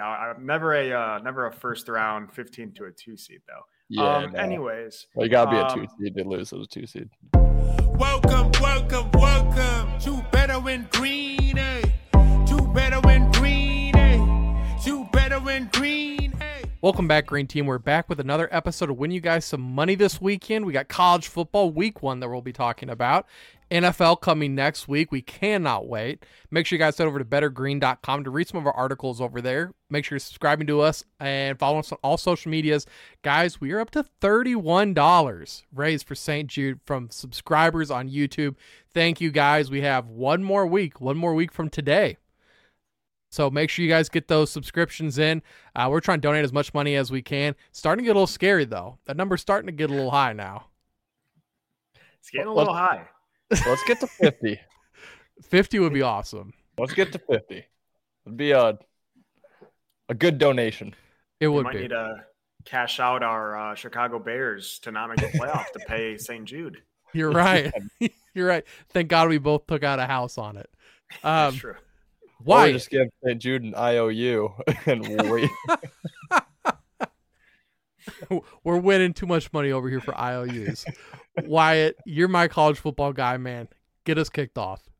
Yeah, I'm never a uh, never a first round 15 to a two seed though. Yeah. um, no. anyways, well, you gotta be a um, two seed to lose as a two seed. Welcome, welcome, welcome to Bettor in Green, eh? To Bettor in Green, eh? To Bettor in Green? Welcome back, Green Team. We're back with another episode to win you guys some money this weekend. We got college football week one that we'll be talking about. NFL coming next week. We cannot wait. Make sure you guys head over to bettergreen.com to read some of our articles over there. Make sure you're subscribing to us and follow us on all social medias. Guys, we are up to $31 raised for St. Jude from subscribers on YouTube. Thank you guys. We have one more week, one more week from today. So make sure you guys get those subscriptions in. Uh, we're trying to donate as much money as we can. Starting to get a little scary though. That number's starting to get a little high now. it's getting a Let's- little high. Let's get to fifty. 50 would be awesome. Let's get to fifty. It'd be a a good donation. It would We would might be. need to cash out our uh, Chicago Bears to not make the playoff to pay St. Jude. You're right. You're right. Thank God we both took out a house on it. That's Um, true. Or why? just give St. Jude an IOU and wait. We're winning too much money over here for IOUs. Wyatt, you're my college football guy, man. Get us kicked off.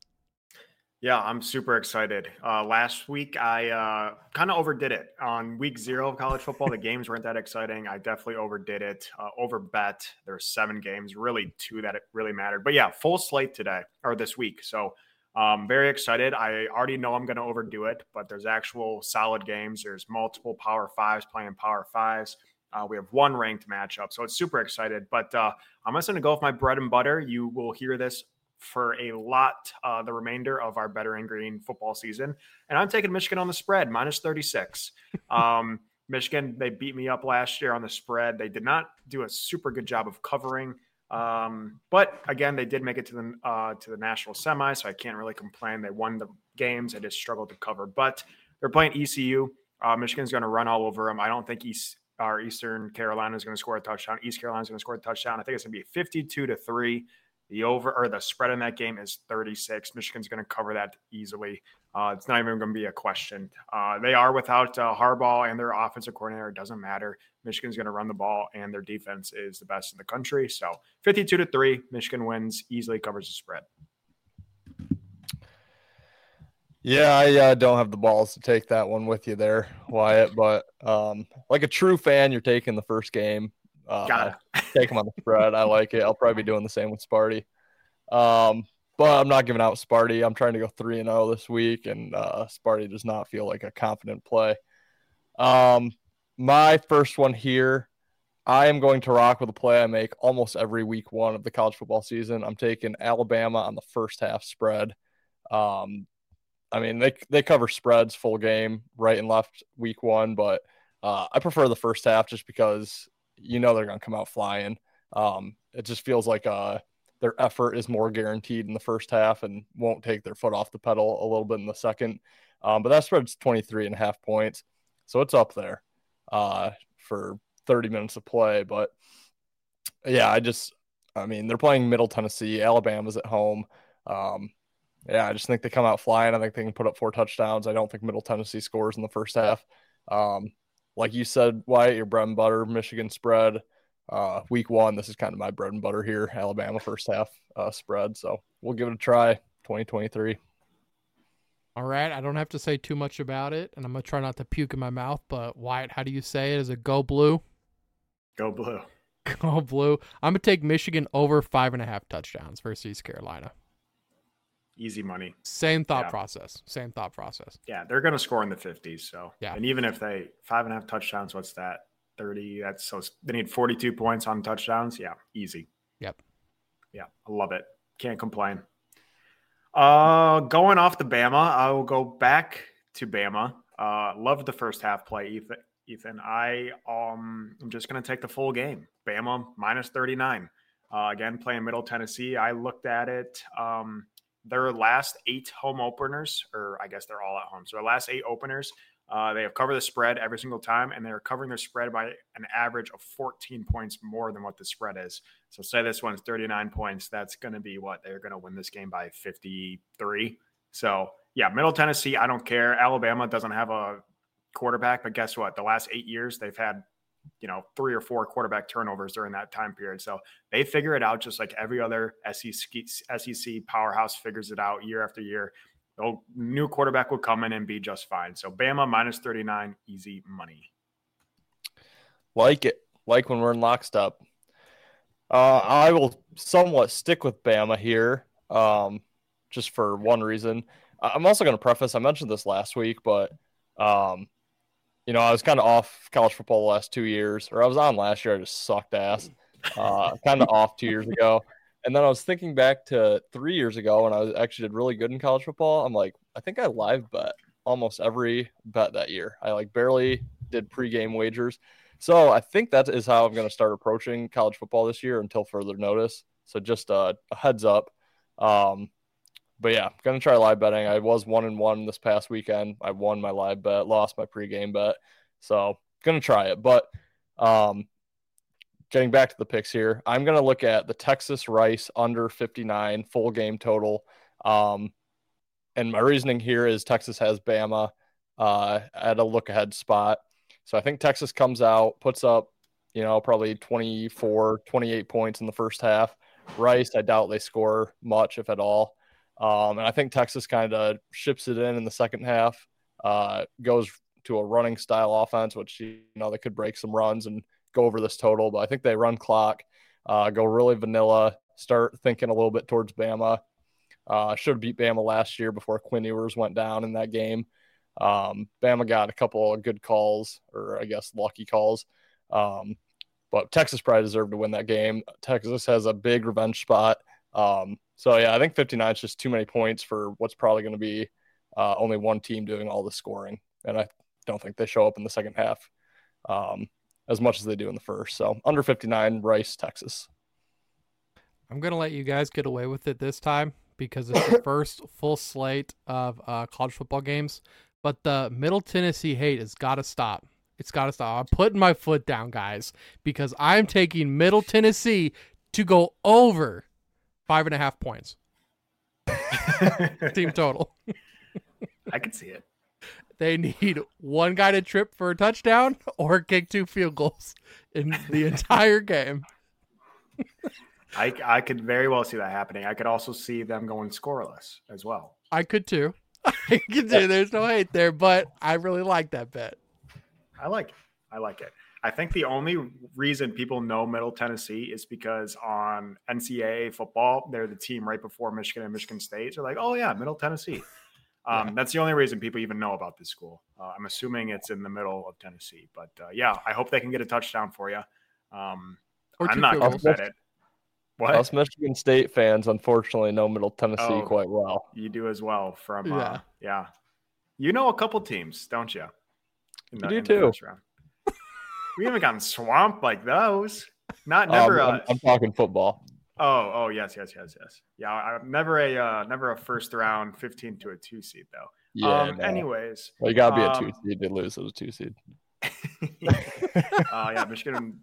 Yeah, I'm super excited. Uh, last week, I uh, kind of overdid it. On week zero of college football, the games weren't that exciting. I definitely overdid it, uh, overbet. There were seven games, really two that it really mattered. But yeah, full slate today or this week. So um, very excited. I already know I'm going to overdo it, but there's actual solid games. There's multiple Power Fives playing Power Fives. Uh, we have one ranked matchup, so it's super excited. But uh, I'm just going to go with my bread and butter. You will hear this for a lot uh, the remainder of our better and green football season. And I'm taking Michigan on the spread, minus 36. Um, Michigan, they beat me up last year on the spread. They did not do a super good job of covering. Um, but again, they did make it to the uh, to the national semi, so I can't really complain. They won the games. I just struggled to cover. But they're playing ECU. Uh, Michigan's going to run all over them. I don't think East or Eastern Carolina is going to score a touchdown. East Carolina is going to score a touchdown. I think it's going to be 52 to three. The over or the spread in that game is 36. Michigan's going to cover that easily. Uh, it's not even going to be a question. Uh, they are without uh, Harbaugh and their offensive coordinator. It doesn't matter. Michigan's going to run the ball, and their defense is the best in the country. So 52 to three, Michigan wins easily, covers the spread. Yeah, I uh, don't have the balls to take that one with you there, Wyatt. But um, like a true fan, you're taking the first game. Uh, Got it. Take them on the spread. I like it. I'll probably be doing the same with Sparty. Um, but I'm not giving out Sparty. I'm trying to go three and zero this week, and uh, Sparty does not feel like a confident play. Um, my first one here, I am going to rock with a play I make almost every week one of the college football season. I'm taking Alabama on the first half spread. Um, I mean, they they cover spreads full game, right and left week one, but uh, I prefer the first half just because you know they're going to come out flying. Um, it just feels like uh, their effort is more guaranteed in the first half and won't take their foot off the pedal a little bit in the second. Um, but that spread's 23 and a half points. So it's up there uh, for 30 minutes of play. But yeah, I just, I mean, they're playing Middle Tennessee. Alabama's at home. Um, yeah, I just think they come out flying. I think they can put up four touchdowns. I don't think Middle Tennessee scores in the first half. Um, like you said, Wyatt, your bread and butter, Michigan spread. Uh, week one, this is kind of my bread and butter here. Alabama first half uh, spread. So we'll give it a try. 2023. All right. I don't have to say too much about it, and I'm going to try not to puke in my mouth. But Wyatt, how do you say it? Is it go blue? Go blue. Go blue. I'm going to take Michigan over five and a half touchdowns versus East Carolina. Easy money. Same thought Yeah. process. Same thought process. Yeah, they're going to score in the 50s. So, Yeah. And even if they five and a half touchdowns, what's that? 30. That's so they need 42 points on touchdowns. Yeah, easy. Yep. Yeah, I love it. Can't complain. Uh, going off the Bama, I will go back to Bama. Uh, loved the first half play, Ethan. Ethan, I um, I'm just going to take the full game. Bama minus 39. Uh, again, playing Middle Tennessee. I looked at it. Um, their last eight home openers, or I guess they're all at home. So their last eight openers, uh, they have covered the spread every single time, and they're covering their spread by an average of 14 points more than what the spread is. So say this one's 39 points, that's going to be what they're going to win this game by 53. So yeah, Middle Tennessee, I don't care. Alabama doesn't have a quarterback. But guess what? The last eight years, they've had, you know, three or four quarterback turnovers during that time period. So they figure it out just like every other SEC, SEC powerhouse figures it out year after year. The new quarterback will come in and be just fine. So Bama minus 39, easy money. Like it. Like when we're in lockstep. Uh, I will somewhat stick with Bama here, um, just for one reason. I'm also going to preface. I mentioned this last week, but um, you know, I was kind of off college football the last two years, or I was on last year. I just sucked ass. Uh, kind of off two years ago, and then I was thinking back to three years ago when I was actually did really good in college football. I'm like, I think I live bet almost every bet that year. I like barely did pregame wagers. So I think that is how I'm going to start approaching college football this year until further notice. So just uh, a heads up. Um, but yeah, to try live betting. I was one and one this past weekend. I won my live bet, lost my pregame bet. So to try it. But um, getting back to the picks here, I'm to look at the Texas Rice under 59 full game total. Um, and my reasoning here is Texas has Bama uh, at a look ahead spot. So I think Texas comes out, puts up, you know, probably 24, 28 points in the first half. Rice, I doubt they score much, if at all. Um, and I think Texas kind of ships it in in the second half, uh, goes to a running style offense, which, you know, they could break some runs and go over this total. But I think they run clock, uh, go really vanilla, start thinking a little bit towards Bama. Uh, should have beat Bama last year before Quinn Ewers went down in that game. Um, Bama got a couple of good calls, or I guess lucky calls. Um, but Texas probably deserved to win that game. Texas has a big revenge spot. Um, so yeah, I think 59 is just too many points for what's probably going to be uh, only one team doing all the scoring, and I don't think they show up in the second half um, as much as they do in the first. So under 59, Rice, Texas. I'm gonna let you guys get away with it this time because it's the first full slate of uh, college football games. But the Middle Tennessee hate has got to stop. It's got to stop. I'm putting my foot down, guys, because I'm taking Middle Tennessee to go over five and a half points. Team total. I can see it. They need one guy to trip for a touchdown or kick two field goals in the entire game. I, I could very well see that happening. I could also see them going scoreless as well. I could too. I could do. There's no hate there, but I really like that bet. I like it. I like it. I think the only reason people know Middle Tennessee is because on NCAA football, they're the team right before Michigan and Michigan State. So like, oh yeah, Middle Tennessee. Um, yeah. That's the only reason people even know about this school. Uh, I'm assuming it's in the middle of Tennessee, but uh, yeah, I hope they can get a touchdown for you. Um, I'm not going to bet it. What? Us Michigan State fans, unfortunately, know Middle Tennessee oh, quite well. You do as well. From yeah, uh, yeah. You know a couple teams, don't you? The, you do too we haven't gotten swamped like those. Not um, never. Um, I'm, I'm, talking football. Oh, oh yes, yes, yes, yes. Yeah, I'm never a uh, never a first round 15 to a two seed though. Yeah. Um, no. Anyways, well, you gotta be um, a two seed to lose as a two seed. uh, yeah, Michigan.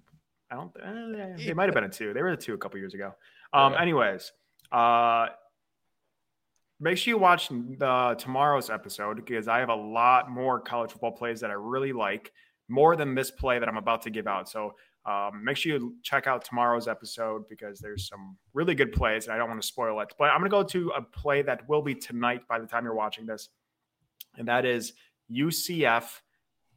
I don't. Uh, they might have been a two. They were a two a couple years ago. Um. Anyways, uh, make sure you watch the tomorrow's episode because I have a lot more college football plays that I really like more than this play that I'm about to give out. So um, make sure you check out tomorrow's episode because there's some really good plays and I don't want to spoil it. But I'm going to go to a play that will be tonight by the time you're watching this. And that is UCF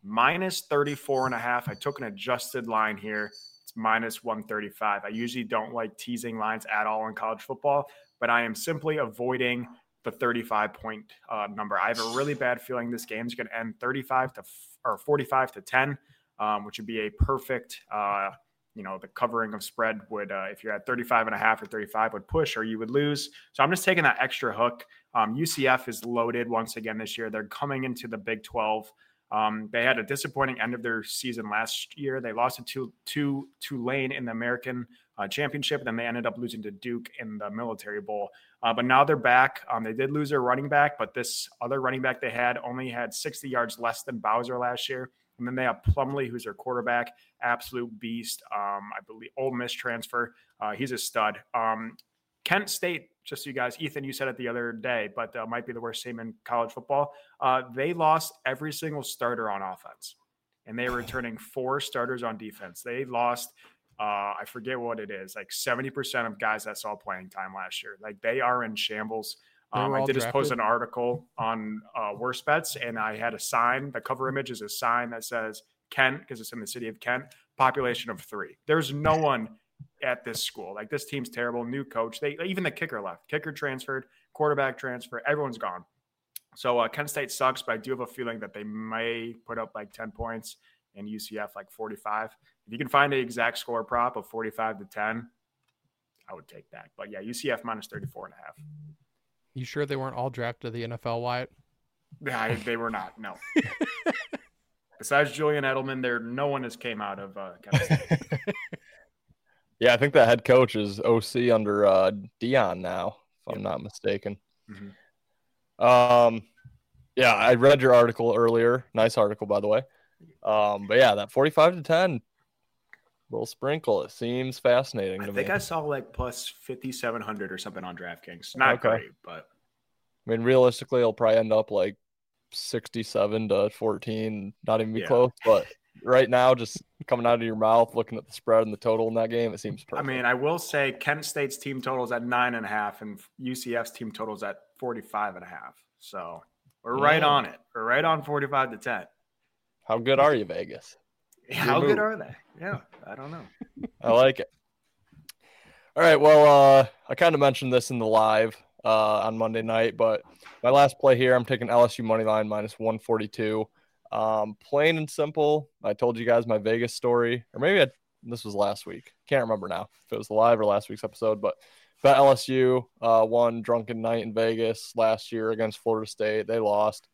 minus 34 and a half. I took an adjusted line here. It's minus 135. I usually don't like teasing lines at all in college football, but I am simply avoiding the 35 point uh, number. I have a really bad feeling this game is going to end 35 to or 45 to 10, um, which would be a perfect, uh, you know, the covering of spread would, uh, if you're at 35 and a half or 35 would push or you would lose. So I'm just taking that extra hook. Um, UCF is loaded once again this year. They're coming into the Big 12. Um, they had a disappointing end of their season last year. They lost to, to Tulane in the American uh, Championship, and then they ended up losing to Duke in the Military Bowl. Uh, but now they're back. Um, they did lose their running back, but this other running back they had only had 60 yards less than Bowser last year. And then they have Plumlee, who's their quarterback, absolute beast. Um, I believe Ole Miss transfer. Uh, he's a stud. Um, Kent State, just so you guys, Ethan, you said it the other day, but uh, might be the worst team in college football. Uh, they lost every single starter on offense, and they are returning four starters on defense. They lost. Uh, I forget what it is, like 70% of guys that saw playing time last year. Like they are in shambles. Um, I did just post an article on uh, worst bets, and I had a sign. The cover image is a sign that says Kent because it's in the city of Kent. Population of three. There's no one at this school. Like this team's terrible. New coach. They even the kicker left. Kicker transferred. Quarterback transfer. Everyone's gone. So uh, Kent State sucks, but I do have a feeling that they may put up like 10 points and UCF like 45. If you can find the exact score prop of 45 to 10, I would take that. But yeah, UCF minus 34 and a half. You sure they weren't all drafted to the NFL, Wyatt? Yeah, they were not. No. Besides Julian Edelman, there no one has came out of uh, Kent State. yeah, I think the head coach is OC under uh, Dion now, if I'm not mistaken. Mhm. Um, yeah, I read your article earlier. Nice article, by the way. Um, but yeah, that 45 to 10 little sprinkle. It seems fascinating I to think me. I saw like plus 5,700 or something on DraftKings. Not Okay. great, but I mean, realistically, it'll probably end up like 67 to 14, not even be Yeah. close. But right now, just coming out of your mouth, looking at the spread and the total in that game, it seems perfect. I mean, I will say Kent State's team totals at nine and a half, and UCF's team totals at 45 and a half. So we're right on it. We're right on 45 to 10. how good are you, Vegas? How good are they? Yeah, I don't know. I like it. All right. Well, uh, I kind of mentioned this in the live uh, on Monday night, but my last play here, I'm taking LSU money line minus 142. Um, plain and simple. I told you guys my Vegas story, or maybe I, this was last week. Can't remember now if it was live or last week's episode, but bet LSU uh, won drunken night in Vegas last year against Florida State. They lost.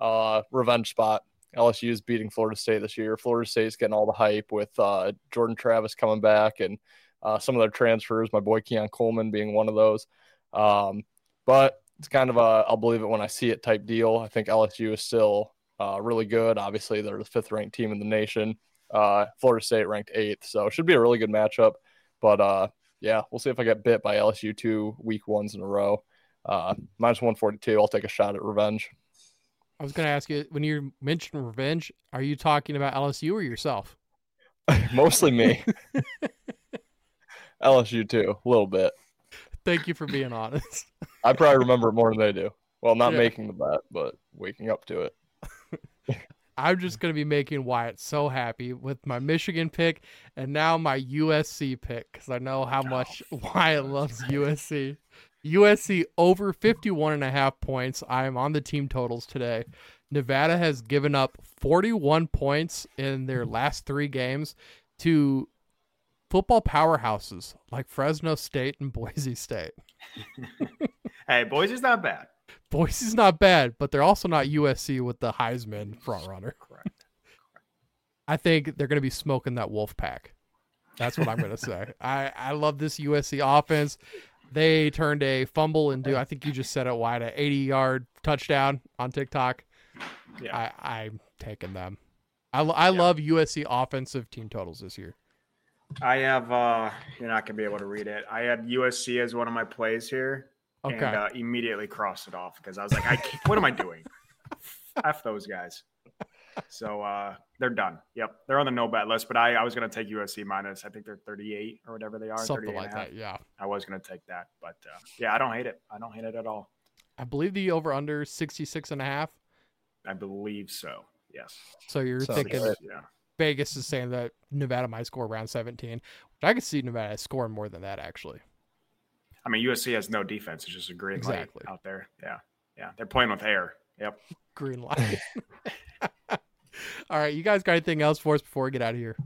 Uh, revenge spot. LSU is beating Florida State this year. Florida State's getting all the hype with uh, Jordan Travis coming back and uh, some of their transfers. My boy Keon Coleman being one of those. Um, but it's kind of a I'll believe it when I see it type deal. I think LSU is still uh, really good. Obviously, they're the fifth ranked team in the nation. Uh, Florida State ranked eighth, so it should be a really good matchup. But uh, yeah, we'll see if I get bit by LSU two week ones in a row. Uh, minus 142. I'll take a shot at revenge. I was going to ask you when you mentioned revenge, are you talking about LSU or yourself? Mostly me. LSU too, a little bit. Thank you for being honest. I probably remember it more than they do. Well, not Yeah. making the bet, but waking up to it. I'm just going to be making Wyatt so happy with my Michigan pick and now my USC pick because I know how oh, much Wyatt loves USC. USC over 51 and a half points. I am on the team totals today. Nevada has given up 41 points in their last three games to football powerhouses like Fresno State and Boise State. Hey, Boise's not bad. Boise's not bad, but they're also not USC with the Heisman front runner. Correct. I think they're going to be smoking that wolf pack. That's what I'm going to say. I, I love this USC offense. They turned a fumble into, I think you just said it wide, an 80 yard touchdown on TikTok. Yeah. I, I'm taking them. I, I Yeah. love USC offensive team totals this year. I have, uh, you're not going to be able to read it. I had USC as one of my plays here Okay. and uh, immediately crossed it off because I was like, I can't, what am I doing? F those guys. So uh, they're done. Yep. They're on the no bet list, but I, I was going to take USC minus, I think they're 38 or whatever they are. Something like and a half. that. Yeah. I was going to take that, but uh, yeah, I don't hate it. I don't hate it at all. I believe the over under 66 and a half. I believe so. Yes. So you're Sounds thinking good. Yeah. Vegas is saying that Nevada might score around 17. Which I could see Nevada scoring more than that, actually. I mean, USC has no defense. It's just a green Exactly. light out there. Yeah. Yeah. They're playing with air. Yep. Green light. All right, you guys got anything else for us before we get out of here?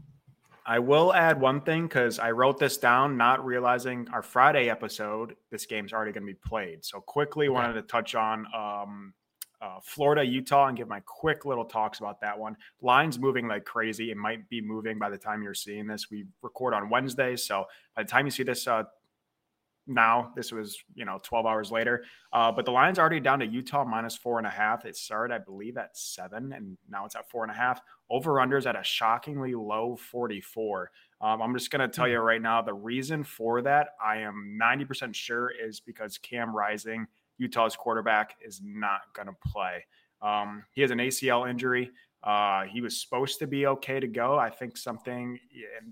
I will add one thing because I wrote this down, not realizing our Friday episode, this game's already going to be played. So quickly Okay. wanted to touch on um, uh, Florida, Utah, and give my quick little talks about that one. Lines moving like crazy. It might be moving by the time you're seeing this. We record on Wednesday, so by the time you see this, uh, now. This was, you know, 12 hours later. Uh, but the line's already down to Utah minus four and a half. It started, I believe, at seven, and now it's at four and a half. Over unders at a shockingly low 44. Um, I'm just going to tell you right now the reason for that, I am 90% sure, is because Cam Rising, Utah's quarterback, is not going to play. Um, he has an ACL injury. Uh, he was supposed to be okay to go. I think something,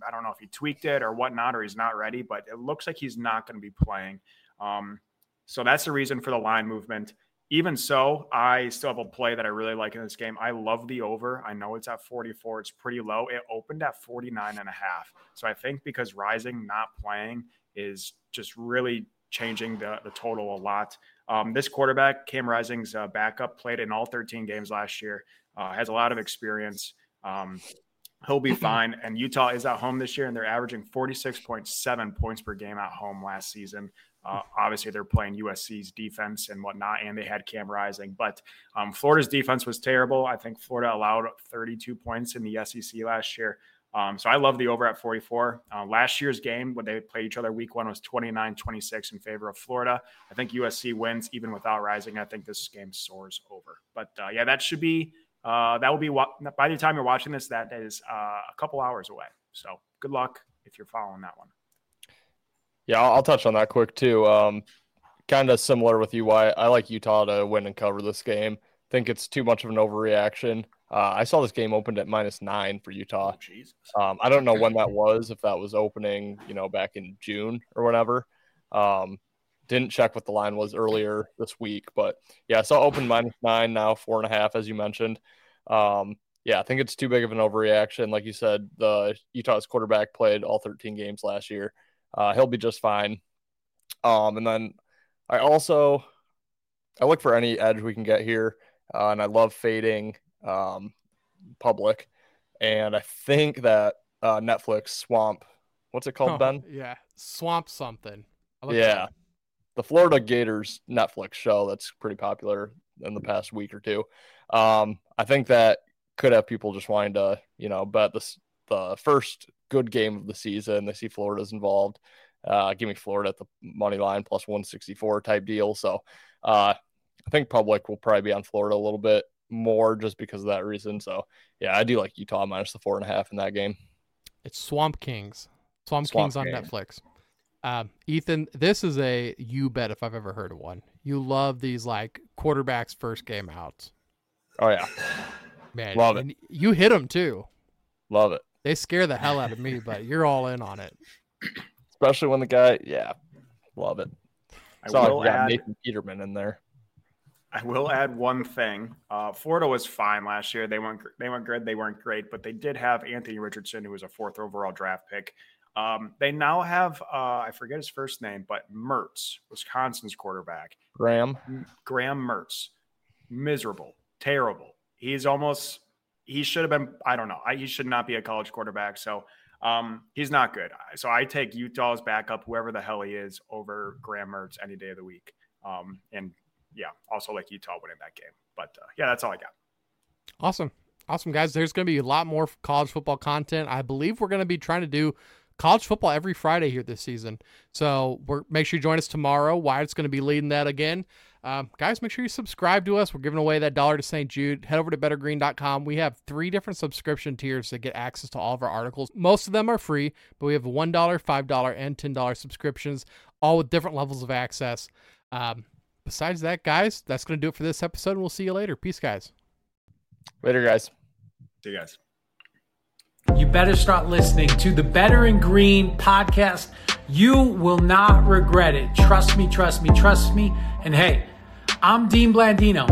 I don't know if he tweaked it or whatnot, or he's not ready, but it looks like he's not going to be playing. Um, so that's the reason for the line movement. Even so, I still have a play that I really like in this game. I love the over. I know it's at 44. It's pretty low. It opened at 49 and a half. So I think because Rising not playing is just really changing the, the total a lot. Um, this quarterback, Cam Rising's uh, backup, played in all 13 games last year uh, has a lot of experience. Um, he'll be fine. And Utah is at home this year, and they're averaging 46.7 points per game at home last season. Uh, obviously, they're playing USC's defense and whatnot, and they had Cam Rising. But um, Florida's defense was terrible. I think Florida allowed 32 points in the SEC last year. Um, so I love the over at 44. Uh, last year's game when they played each other week one was 29 26 in favor of Florida. I think USC wins even without rising. I think this game soars over. But uh, yeah, that should be uh, that will be what by the time you're watching this, that is uh, a couple hours away. So good luck if you're following that one. Yeah, I'll, I'll touch on that quick too. Um, kind of similar with you. Why I like Utah to win and cover this game. Think it's too much of an overreaction. Uh, I saw this game opened at minus nine for Utah. Oh, um, I don't know when that was, if that was opening, you know, back in June or whatever. Um, didn't check what the line was earlier this week, but yeah, so open minus nine now, four and a half, as you mentioned. Um, yeah, I think it's too big of an overreaction. Like you said, the Utah's quarterback played all 13 games last year. Uh, he'll be just fine. Um, and then I also I look for any edge we can get here, uh, and I love fading um, public. And I think that uh, Netflix Swamp, what's it called, oh, Ben? Yeah, Swamp something. Yeah, the Florida Gators Netflix show that's pretty popular in the past week or two. Um, I think that could have people just wanting to, you know, bet this the first good game of the season. They see Florida's involved. Uh, give me Florida at the money line plus 164 type deal. So uh, I think public will probably be on Florida a little bit more just because of that reason. So yeah, I do like Utah minus the four and a half in that game. It's Swamp Kings. Swamp, Swamp Kings on Netflix. Um, Ethan, this is a you bet if I've ever heard of one. You love these like quarterbacks first game out. Oh yeah, man, love it. You hit them too. Love it. They scare the hell out of me, but you're all in on it. Especially when the guy, yeah, love it. I will add, Nathan Peterman in there. I will add one thing. Uh, Florida was fine last year. They weren't they weren't good. They weren't great, but they did have Anthony Richardson, who was a fourth overall draft pick. Um, they now have uh, I forget his first name, but Mertz, Wisconsin's quarterback. Graham. Graham Mertz. Miserable, terrible. He's almost he should have been. I don't know. I, he should not be a college quarterback. So um, he's not good. So I take Utah's backup, whoever the hell he is, over Graham Mertz any day of the week. Um, and yeah, also like Utah winning that game. But uh, yeah, that's all I got. Awesome. Awesome, guys. There's going to be a lot more college football content. I believe we're going to be trying to do college football every Friday here this season. So we're, make sure you join us tomorrow. Wyatt's going to be leading that again. Um, guys, make sure you subscribe to us. We're giving away that dollar to St. Jude. Head over to bettergreen.com. We have three different subscription tiers to get access to all of our articles. Most of them are free, but we have $1, $5, and $10 subscriptions, all with different levels of access. Um, besides that, guys, that's going to do it for this episode, and we'll see you later. Peace, guys. Later, guys. See you guys. You better start listening to the Bettor in Green podcast. You will not regret it. Trust me, trust me, trust me. And hey, I'm Dean Blandino.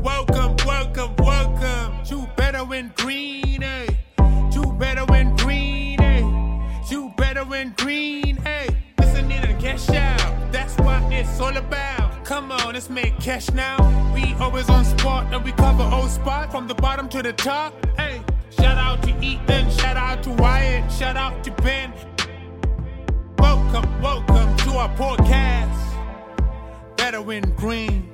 Welcome, welcome, welcome to Bettor in Green. Eh? To Bettor in Green. Eh? To Better in Green. Hey, listen and cash out. That's what it's all about. Come on, let's make cash now. We always on spot and we cover all spot from the bottom to the top. Hey. Shout out to Ethan, shout out to Wyatt, shout out to Ben. Welcome, welcome to our podcast. Bettor in green.